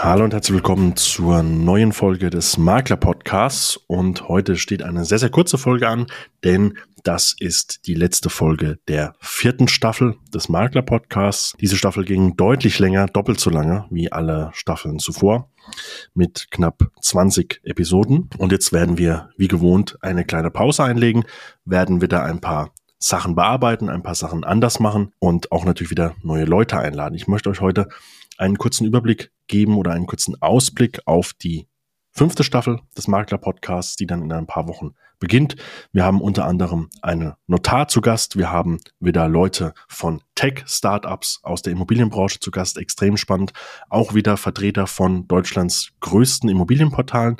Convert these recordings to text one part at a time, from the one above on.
Hallo und herzlich willkommen zur neuen Folge des Makler Podcasts. Und heute steht eine sehr, sehr kurze Folge an, denn das ist die letzte Folge der vierten Staffel des Makler Podcasts. Diese Staffel ging deutlich länger, doppelt so lange wie alle Staffeln zuvor mit knapp 20 Episoden. Und jetzt werden wir wie gewohnt eine kleine Pause einlegen, werden wieder ein paar Sachen bearbeiten, ein paar Sachen anders machen und auch natürlich wieder neue Leute einladen. Ich möchte euch heute einen kurzen Überblick geben oder einen kurzen Ausblick auf die fünfte Staffel des Makler Podcasts, die dann in ein paar Wochen beginnt. Wir haben unter anderem eine Notar zu Gast. Wir haben wieder Leute von Tech-Startups aus der Immobilienbranche zu Gast. Extrem spannend. Auch wieder Vertreter von Deutschlands größten Immobilienportalen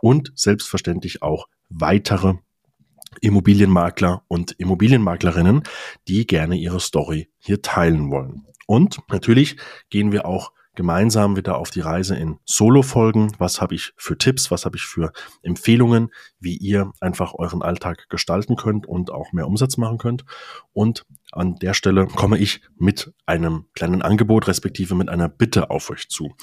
und selbstverständlich auch weitere Immobilienmakler und Immobilienmaklerinnen, die gerne ihre Story hier teilen wollen. Und natürlich gehen wir auch gemeinsam wieder auf die Reise in Solo-Folgen. Was habe ich für Tipps, was habe ich für Empfehlungen, wie ihr einfach euren Alltag gestalten könnt und auch mehr Umsatz machen könnt. Und an der Stelle komme ich mit einem kleinen Angebot, respektive mit einer Bitte auf euch zu.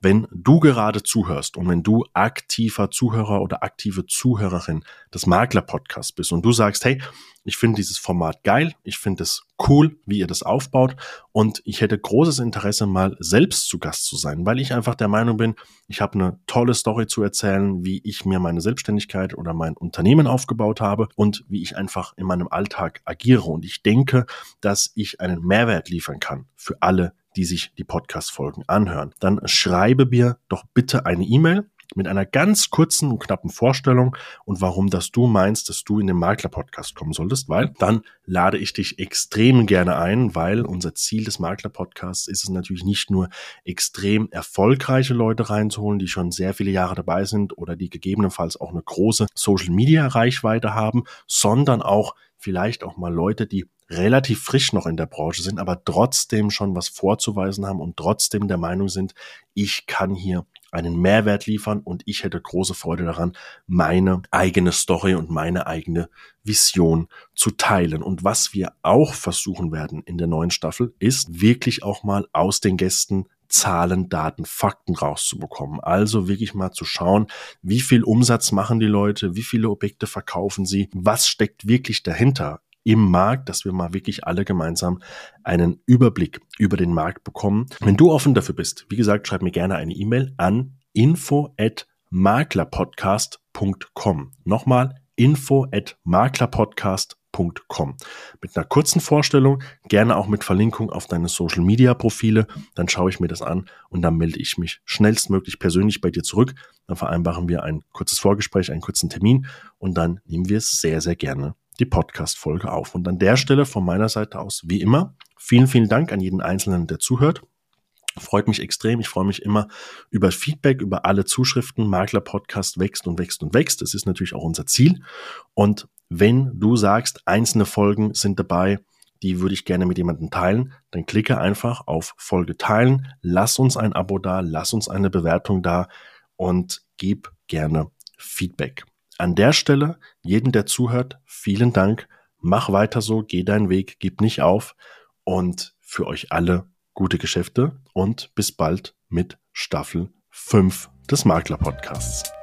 Wenn du gerade zuhörst und wenn du aktiver Zuhörer oder aktive Zuhörerin des Makler-Podcasts bist und du sagst, hey, ich finde dieses Format geil, ich finde es cool, wie ihr das aufbaut und ich hätte großes Interesse, mal selbst zu Gast zu sein, weil ich einfach der Meinung bin, ich habe eine tolle Story zu erzählen, wie ich mir meine Selbstständigkeit oder mein Unternehmen aufgebaut habe und wie ich einfach in meinem Alltag agiere. Und ich denke, dass ich einen Mehrwert liefern kann für alle, die sich die Podcast-Folgen anhören. Dann schreibe mir doch bitte eine E-Mail mit einer ganz kurzen und knappen Vorstellung und warum das du meinst, dass du in den Makler-Podcast kommen solltest, weil dann lade ich dich extrem gerne ein, weil unser Ziel des Makler-Podcasts ist es natürlich nicht nur extrem erfolgreiche Leute reinzuholen, die schon sehr viele Jahre dabei sind oder die gegebenenfalls auch eine große Social-Media-Reichweite haben, sondern auch vielleicht auch mal Leute, die relativ frisch noch in der Branche sind, aber trotzdem schon was vorzuweisen haben und trotzdem der Meinung sind, ich kann hier einen Mehrwert liefern und ich hätte große Freude daran, meine eigene Story und meine eigene Vision zu teilen. Und was wir auch versuchen werden in der neuen Staffel, ist wirklich auch mal aus den Gästen Zahlen, Daten, Fakten rauszubekommen. Also wirklich mal zu schauen, wie viel Umsatz machen die Leute, wie viele Objekte verkaufen sie, was steckt wirklich dahinter im Markt, dass wir mal wirklich alle gemeinsam einen Überblick über den Markt bekommen. Wenn du offen dafür bist, wie gesagt, schreib mir gerne eine E-Mail an info at maklerpodcast.com. Nochmal info at maklerpodcast.com. Mit einer kurzen Vorstellung, gerne auch mit Verlinkung auf deine Social Media Profile. Dann schaue ich mir das an und dann melde ich mich schnellstmöglich persönlich bei dir zurück. Dann vereinbaren wir ein kurzes Vorgespräch, einen kurzen Termin und dann nehmen wir es sehr, sehr gerne die Podcast-Folge auf. Und an der Stelle von meiner Seite aus, wie immer, vielen, vielen Dank an jeden Einzelnen, der zuhört. Freut mich extrem. Ich freue mich immer über Feedback, über alle Zuschriften. Makler Podcast wächst und wächst und wächst. Das ist natürlich auch unser Ziel. Und wenn du sagst, einzelne Folgen sind dabei, die würde ich gerne mit jemandem teilen, dann klicke einfach auf Folge teilen. Lass uns ein Abo da, lass uns eine Bewertung da und gib gerne Feedback. An der Stelle, jeden, der zuhört, vielen Dank. Mach weiter so, geh deinen Weg, gib nicht auf und für euch alle gute Geschäfte und bis bald mit Staffel 5 des Makler Podcasts.